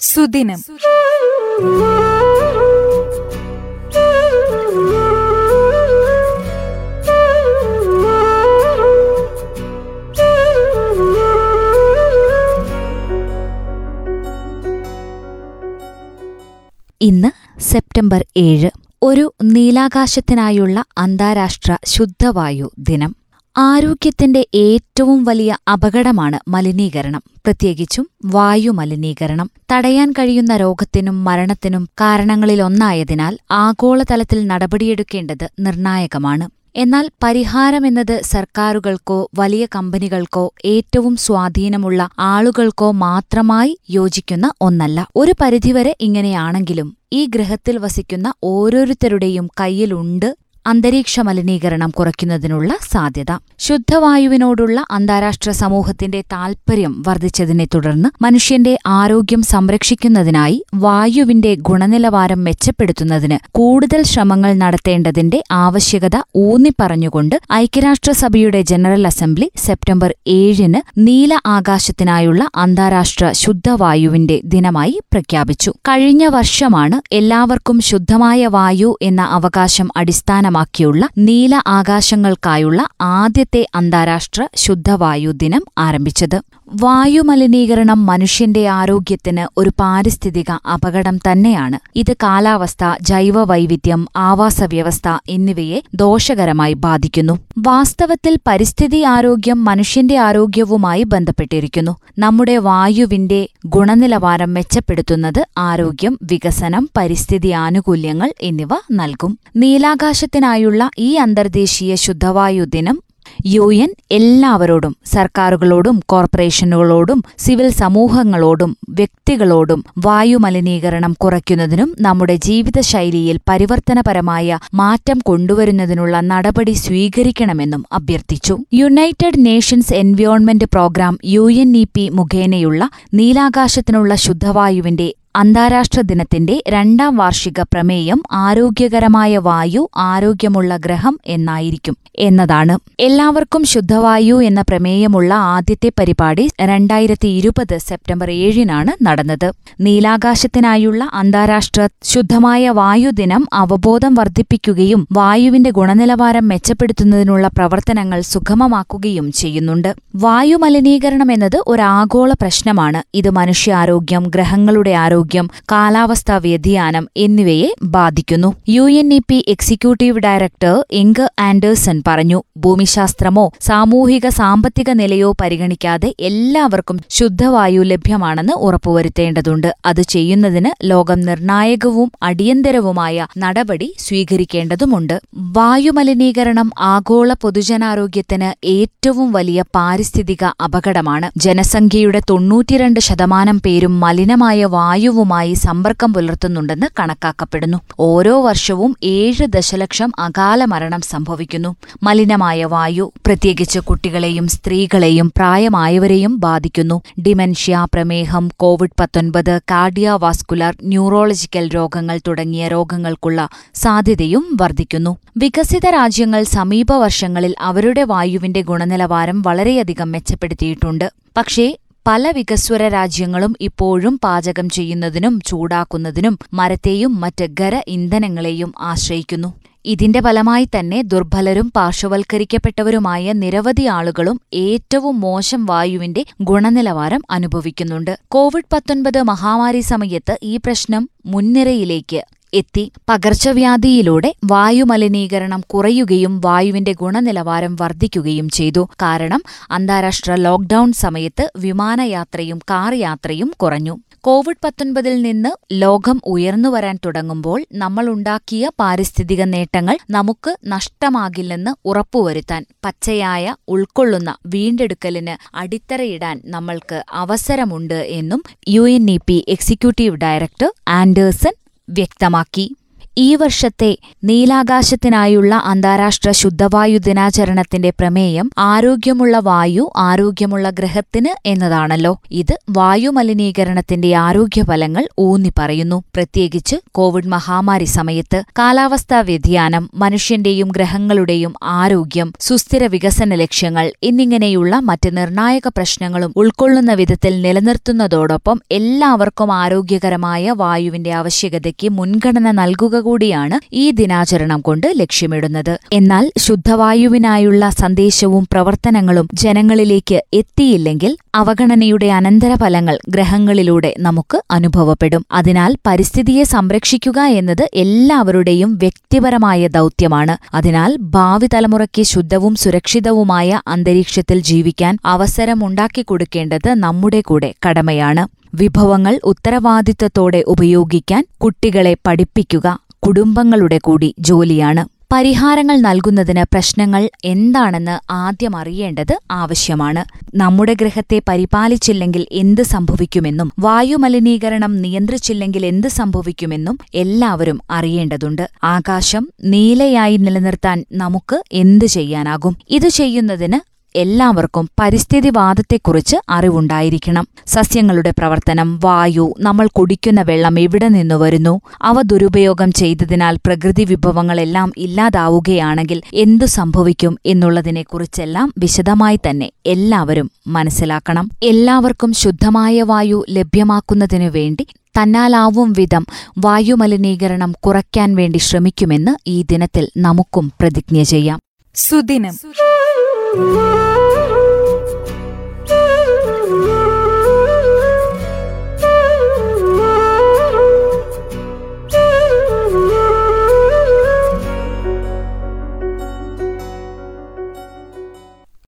സുദിനം. ഇന്ന് സെപ്റ്റംബർ ഏഴ് ഒരു നീലാകാശത്തിനായുള്ള അന്താരാഷ്ട്ര ശുദ്ധവായു ദിനം. ആരോഗ്യത്തിന്റെ ഏറ്റവും വലിയ അപകടമാണ് മലിനീകരണം. പ്രത്യേകിച്ചും വായു മലിനീകരണം. തടയാൻ കഴിയുന്ന രോഗത്തിനും മരണത്തിനും കാരണങ്ങളിലൊന്നായതിനാൽ ആഗോളതലത്തിൽ നടപടിയെടുക്കേണ്ടത് നിർണായകമാണ്. എന്നാൽ പരിഹാരമെന്നത് സർക്കാരുകൾക്കോ വലിയ കമ്പനികൾക്കോ ഏറ്റവും സ്വാധീനമുള്ള ആളുകൾക്കോ മാത്രമായി യോജിക്കുന്ന ഒന്നല്ല. ഒരു പരിധിവരെ ഇങ്ങനെയാണെങ്കിലും ഈ ഗ്രഹത്തിൽ വസിക്കുന്ന ഓരോരുത്തരുടെയും കയ്യിലുണ്ട് അന്തരീക്ഷ മലിനീകരണം കുറയ്ക്കുന്നതിനുള്ള സാധ്യത. ശുദ്ധവായുവിനോടുള്ള അന്താരാഷ്ട്ര സമൂഹത്തിന്റെ താൽപര്യം വർദ്ധിച്ചതിനെ തുടർന്ന് മനുഷ്യന്റെ ആരോഗ്യം സംരക്ഷിക്കുന്നതിനായി വായുവിന്റെ ഗുണനിലവാരം മെച്ചപ്പെടുത്തുന്നതിന് കൂടുതൽ ശ്രമങ്ങൾ നടത്തേണ്ടതിന്റെ ആവശ്യകത ഊന്നിപ്പറഞ്ഞുകൊണ്ട് ഐക്യരാഷ്ട്രസഭയുടെ ജനറൽ അസംബ്ലി സെപ്റ്റംബർ ഏഴിന് നീല ആകാശത്തിനായുള്ള അന്താരാഷ്ട്ര ശുദ്ധവായുവിന്റെ ദിനമായി പ്രഖ്യാപിച്ചു. കഴിഞ്ഞ വർഷമാണ് എല്ലാവർക്കും ശുദ്ധമായ വായു എന്ന അവകാശം അടിസ്ഥാന അടിസ്ഥാനമാക്കിയുള്ള നീല ആകാശങ്ങൾക്കായുള്ള ആദ്യത്തെ അന്താരാഷ്ട്ര ശുദ്ധവായു ദിനം ആരംഭിച്ചത്. വായുമലിനീകരണം മനുഷ്യന്റെ ആരോഗ്യത്തിന് ഒരു പാരിസ്ഥിതിക അപകടം തന്നെയാണ്. ഇത് കാലാവസ്ഥ ജൈവവൈവിധ്യം ആവാസവ്യവസ്ഥ എന്നിവയെ ദോഷകരമായി ബാധിക്കുന്നു. വാസ്തവത്തിൽ പരിസ്ഥിതി ആരോഗ്യം മനുഷ്യന്റെ ആരോഗ്യവുമായി ബന്ധപ്പെട്ടിരിക്കുന്നു. നമ്മുടെ വായുവിന്റെ ഗുണനിലവാരം മെച്ചപ്പെടുത്തുന്നത് ആരോഗ്യം വികസനം പരിസ്ഥിതി ആനുകൂല്യങ്ങൾ എന്നിവ നൽകും. നീലാകാശത്തിനായുള്ള ഈ അന്തർദേശീയ ശുദ്ധവായു ദിനം യു എൻ എല്ലാവരോടും സർക്കാരുകളോടും കോർപ്പറേഷനുകളോടും സിവിൽ സമൂഹങ്ങളോടും വ്യക്തികളോടും വായുമലിനീകരണം കുറയ്ക്കുന്നതിനും നമ്മുടെ ജീവിതശൈലിയിൽ പരിവർത്തനപരമായ മാറ്റം കൊണ്ടുവരുന്നതിനുള്ള നടപടി സ്വീകരിക്കണമെന്നും അഭ്യർത്ഥിച്ചു. United Nations Environment Programme U N E P മുഖേനയുള്ള നീലാകാശത്തിനുള്ള ശുദ്ധവായുവിന്റെ അന്താരാഷ്ട്ര ദിനത്തിന്റെ രണ്ടാം വാർഷിക പ്രമേയം ആരോഗ്യകരമായ വായു ആരോഗ്യമുള്ള ഗ്രഹം എന്നായിരിക്കും എന്നതാണ്. എല്ലാവർക്കും ശുദ്ധവായു എന്ന പ്രമേയമുള്ള ആദ്യത്തെ പരിപാടി രണ്ടായിരത്തി ഇരുപത് സെപ്റ്റംബർ ഏഴിനാണ് നടന്നത്. നീലാകാശത്തിനായുള്ള അന്താരാഷ്ട്ര ശുദ്ധമായ വായുദിനം അവബോധം വർദ്ധിപ്പിക്കുകയും വായുവിന്റെ ഗുണനിലവാരം മെച്ചപ്പെടുത്തുന്നതിനുള്ള പ്രവർത്തനങ്ങൾ സുഗമമാക്കുകയും ചെയ്യുന്നുണ്ട്. വായുമലിനീകരണം എന്നത് ഒരു ആഗോള പ്രശ്നമാണ്. ഇത് മനുഷ്യാരോഗ്യം ഗ്രഹങ്ങളുടെ ആരോഗ്യം കാലാവസ്ഥാ വ്യതിയാനം എന്നിവയെ ബാധിക്കുന്നു. U N E P executive director എങ്ക് Andersen പറഞ്ഞു ഭൂമിശാസ്ത്രമോ സാമൂഹിക സാമ്പത്തിക നിലയോ പരിഗണിക്കാതെ എല്ലാവർക്കും ശുദ്ധവായു ലഭ്യമാണെന്ന് ഉറപ്പുവരുത്തേണ്ടതുണ്ട്. അത് ചെയ്യുന്നതിന് ലോകം നിർണായകവും അടിയന്തരവുമായ നടപടി സ്വീകരിക്കേണ്ടതുണ്ട് വായുമലിനീകരണം ആഗോള പൊതുജനാരോഗ്യത്തിന് ഏറ്റവും വലിയ പാരിസ്ഥിതിക അപകടമാണ്. ജനസംഖ്യയുടെ തൊണ്ണൂറ്റിരണ്ട് ശതമാനം പേരും മലിനമായ വായുവുമായി സമ്പർക്കം പുലർത്തുന്നുണ്ടെന്ന് കണക്കാക്കപ്പെടുന്നു. ഓരോ വർഷവും ഏഴ് ദശലക്ഷം അകാല മരണം സംഭവിക്കുന്നു. മലിനമായ വായു പ്രത്യേകിച്ച് കുട്ടികളെയും സ്ത്രീകളെയും പ്രായമായവരെയും ബാധിക്കുന്നു. ഡിമെൻഷ്യ പ്രമേഹം കോവിഡ് പത്തൊൻപത് കാർഡിയാവാസ്കുലർ ന്യൂറോളജിക്കൽ രോഗങ്ങൾ തുടങ്ങിയ രോഗങ്ങൾക്കുള്ള സാധ്യതയും വർദ്ധിക്കുന്നു. വികസിത രാജ്യങ്ങൾ സമീപ വർഷങ്ങളിൽ അവരുടെ വായുവിന്റെ ഗുണനിലവാരം വളരെയധികം മെച്ചപ്പെടുത്തിയിട്ടുണ്ട്. പക്ഷേ പല വികസ്വര രാജ്യങ്ങളും ഇപ്പോഴും പാചകം ചെയ്യുന്നതിനും ചൂടാക്കുന്നതിനും മരത്തെയും മറ്റ് ഖര ഇന്ധനങ്ങളെയും ആശ്രയിക്കുന്നു. ഇതിന്റെ ഫലമായി തന്നെ ദുർബലരും പാർശ്വവൽക്കരിക്കപ്പെട്ടവരുമായ നിരവധി ആളുകളും ഏറ്റവും മോശം വായുവിന്റെ ഗുണനിലവാരം അനുഭവിക്കുന്നുണ്ട്. കോവിഡ് പത്തൊൻപത് മഹാമാരി സമയത്ത് ഈ പ്രശ്നം മുൻനിരയിലേക്ക് എത്തി പകർച്ചവ്യാധിയിലൂടെ വായുമലിനീകരണം കുറയുകയും വായുവിന്റെ ഗുണനിലവാരം വർദ്ധിക്കുകയും ചെയ്തു. കാരണം അന്താരാഷ്ട്ര ലോക്ഡൌൺ സമയത്ത് വിമാനയാത്രയും കാർ യാത്രയും കുറഞ്ഞു. കോവിഡ് പത്തൊൻപതിൽ നിന്ന് ലോകം ഉയർന്നുവരാൻ തുടങ്ങുമ്പോൾ നമ്മളുണ്ടാക്കിയ പാരിസ്ഥിതിക നേട്ടങ്ങൾ നമുക്ക് നഷ്ടമാകില്ലെന്ന് ഉറപ്പുവരുത്താൻ പച്ചയായ ഉൾക്കൊള്ളുന്ന വീണ്ടെടുക്കലിന് അടിത്തറയിടാൻ നമ്മൾക്ക് അവസരമുണ്ട് എന്നും U N E P executive director Andersen വ്യക്തമാക്കി. ഈ വർഷത്തെ നീലാകാശത്തിനായുള്ള അന്താരാഷ്ട്ര ശുദ്ധവായു ദിനാചരണത്തിന്റെ പ്രമേയം ആരോഗ്യമുള്ള വായു ആരോഗ്യമുള്ള ഗ്രഹത്തിന് എന്നതാണല്ലോ. ഇത് വായുമലിനീകരണത്തിന്റെ ആരോഗ്യഫലങ്ങൾ ഊന്നി പറയുന്നു പ്രത്യേകിച്ച് കോവിഡ് മഹാമാരി സമയത്ത് കാലാവസ്ഥാ വ്യതിയാനം മനുഷ്യന്റെയും ഗ്രഹങ്ങളുടെയും ആരോഗ്യം സുസ്ഥിര വികസന ലക്ഷ്യങ്ങൾ എന്നിങ്ങനെയുള്ള മറ്റ് നിർണായക പ്രശ്നങ്ങളും ഉൾക്കൊള്ളുന്ന വിധത്തിൽ നിലനിർത്തുന്നതോടൊപ്പം എല്ലാവർക്കും ആരോഗ്യകരമായ വായുവിന്റെ ആവശ്യകതയ്ക്ക് മുൻഗണന നൽകുക കൂടിയാണ് ഈ ദിനാചരണം കൊണ്ട് ലക്ഷ്യമിടുന്നത്. എന്നാൽ ശുദ്ധവായുവിനായുള്ള സന്ദേശവും പ്രവർത്തനങ്ങളും ജനങ്ങളിലേക്ക് എത്തിയില്ലെങ്കിൽ അവഗണനയുടെ അനന്തരഫലങ്ങൾ ഗ്രഹങ്ങളിലൂടെ നമുക്ക് അനുഭവപ്പെടും. അതിനാൽ പരിസ്ഥിതിയെ സംരക്ഷിക്കുക എന്നത് എല്ലാവരുടെയും വ്യക്തിപരമായ ദൗത്യമാണ്. അതിനാൽ ഭാവി തലമുറയ്ക്ക് ശുദ്ധവും സുരക്ഷിതവുമായ അന്തരീക്ഷത്തിൽ ജീവിക്കാൻ അവസരമുണ്ടാക്കിക്കൊടുക്കേണ്ടത് നമ്മുടെ കൂടെ കടമയാണ്. വിഭവങ്ങൾ ഉത്തരവാദിത്തത്തോടെ ഉപയോഗിക്കാൻ കുട്ടികളെ പഠിപ്പിക്കുക കുടുംബങ്ങളുടെ കൂടി ജോലിയാണ്. പരിഹാരങ്ങൾ നൽകുന്നതിന് പ്രശ്നങ്ങൾ എന്താണെന്ന് ആദ്യം അറിയേണ്ടത് ആവശ്യമാണ്. നമ്മുടെ ഗ്രഹത്തെ പരിപാലിച്ചില്ലെങ്കിൽ എന്ത് സംഭവിക്കുമെന്നും വായുമലിനീകരണം നിയന്ത്രിച്ചില്ലെങ്കിൽ എന്ത് സംഭവിക്കുമെന്നും എല്ലാവരും അറിയേണ്ടതുണ്ട്. ആകാശം നീലയായി നിലനിർത്താൻ നമുക്ക് എന്തു ചെയ്യാനാകും? ഇത് ചെയ്യുന്നതിന് എല്ലാവർക്കും പരിസ്ഥിതിവാദത്തെക്കുറിച്ച് അറിവുണ്ടായിരിക്കണം. സസ്യങ്ങളുടെ പ്രവർത്തനം വായു നമ്മൾ കുടിക്കുന്ന വെള്ളം എവിടെ നിന്നു വരുന്നു അവ ദുരുപയോഗം ചെയ്തതിനാൽ പ്രകൃതി വിഭവങ്ങളെല്ലാം ഇല്ലാതാവുകയാണെങ്കിൽ എന്തു സംഭവിക്കും എന്നുള്ളതിനെക്കുറിച്ചെല്ലാം വിശദമായി തന്നെ എല്ലാവരും മനസ്സിലാക്കണം. എല്ലാവർക്കും ശുദ്ധമായ വായു ലഭ്യമാക്കുന്നതിനു വേണ്ടി തന്നാലാവും വിധം വായുമലിനീകരണം കുറയ്ക്കാൻ വേണ്ടി ശ്രമിക്കുമെന്ന് ഈ ദിനത്തിൽ നമുക്കും പ്രതിജ്ഞ ചെയ്യാം. സുദിനം. Ooh.